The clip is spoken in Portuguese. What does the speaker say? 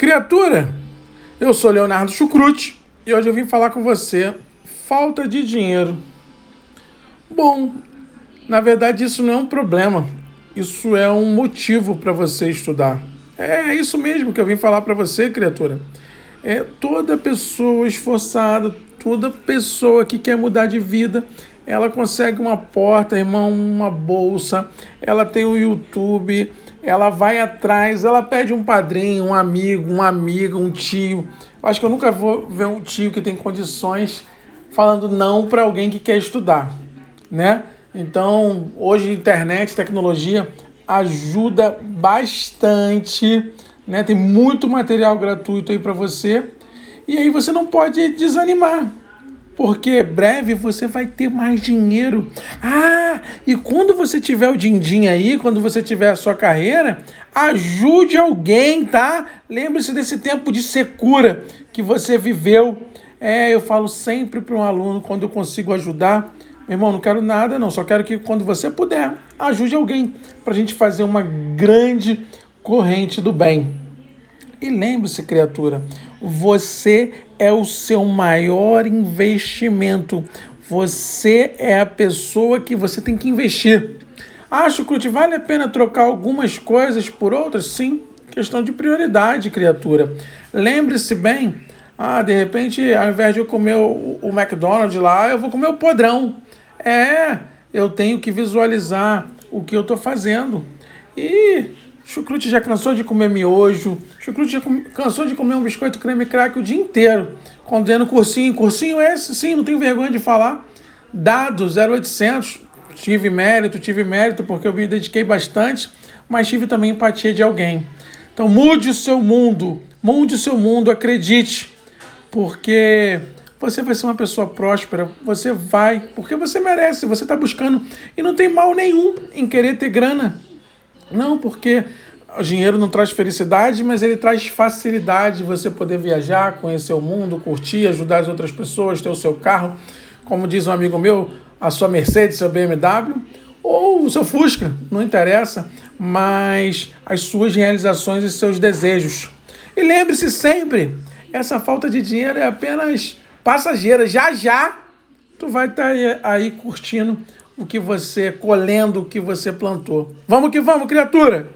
Criatura, eu sou Leonardo Chucrute e hoje eu vim falar com você. Falta de dinheiro. Bom, na verdade isso não é um problema. Isso é um motivo para você estudar. É isso mesmo que eu vim falar para você, criatura. É toda pessoa esforçada, toda pessoa que quer mudar de vida, ela consegue uma porta, irmão, uma bolsa, ela tem o YouTube, ela vai atrás, ela pede um padrinho, um amigo, uma amiga, um tio. Eu acho que eu nunca vou ver um tio que tem condições falando não para alguém que quer estudar, né? Então, hoje internet, tecnologia ajuda bastante, né? Tem muito material gratuito aí para você. E aí você não pode desanimar porque breve você vai ter mais dinheiro. Ah, e quando você tiver o din-din aí, quando você tiver a sua carreira, ajude alguém, tá? Lembre-se desse tempo de secura que você viveu. É, eu falo sempre para um aluno quando eu consigo ajudar. Meu irmão, não quero nada, não. Só quero que quando você puder, ajude alguém para a gente fazer uma grande corrente do bem. E lembre-se, criatura, você é o seu maior investimento. Você é a pessoa que você tem que investir. Acho que vale a pena trocar algumas coisas por outras? Sim, questão de prioridade, criatura. Lembre-se bem, ah, de repente, ao invés de eu comer o, o McDonald's lá, eu vou comer o podrão. É, eu tenho que visualizar o que eu estou fazendo. E Chucrute já cansou de comer miojo. Chucrute já cansou de comer um biscoito creme crack o dia inteiro. Condendo cursinho. Cursinho é esse, sim, não tenho vergonha de falar. Dado 0800. Tive mérito, tive mérito porque eu me dediquei bastante, mas tive também empatia de alguém. Então mude o seu mundo. Mude o seu mundo, acredite. Porque você vai ser uma pessoa próspera, você vai, porque você merece, você está buscando. E não tem mal nenhum em querer ter grana. Não, porque o dinheiro não traz felicidade, mas ele traz facilidade de você poder viajar, conhecer o mundo, curtir, ajudar as outras pessoas, ter o seu carro, como diz um amigo meu, a sua Mercedes, seu BMW, ou o seu Fusca, não interessa, mas as suas realizações e seus desejos. E lembre-se sempre, essa falta de dinheiro é apenas passageira. Já já tu vai estar tá aí curtindo o que você, colhendo o que você plantou. Vamos que vamos, criatura!